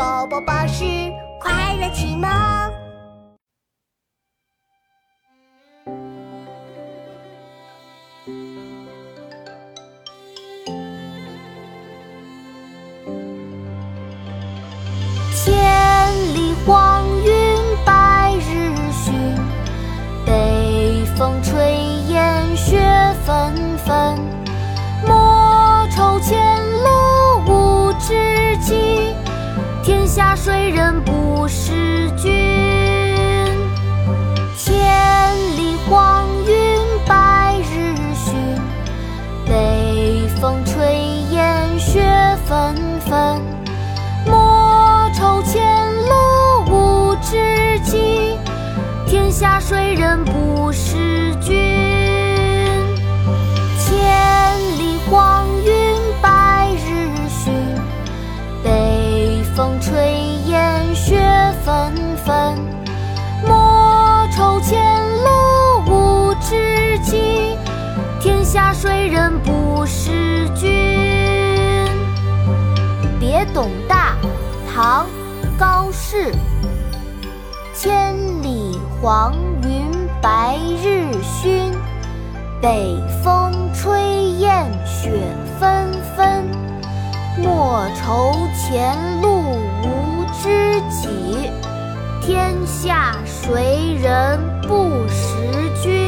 宝宝巴士快乐启蒙。天下谁人不识君？千里黄云白日曛，北风吹雁雪纷纷。莫愁前路无知己，天下谁人不识君？下谁人不识君？别董大，唐·高适。千里黄云白日曛，北风吹雁雪纷纷。莫愁前路无知己，天下谁人不识君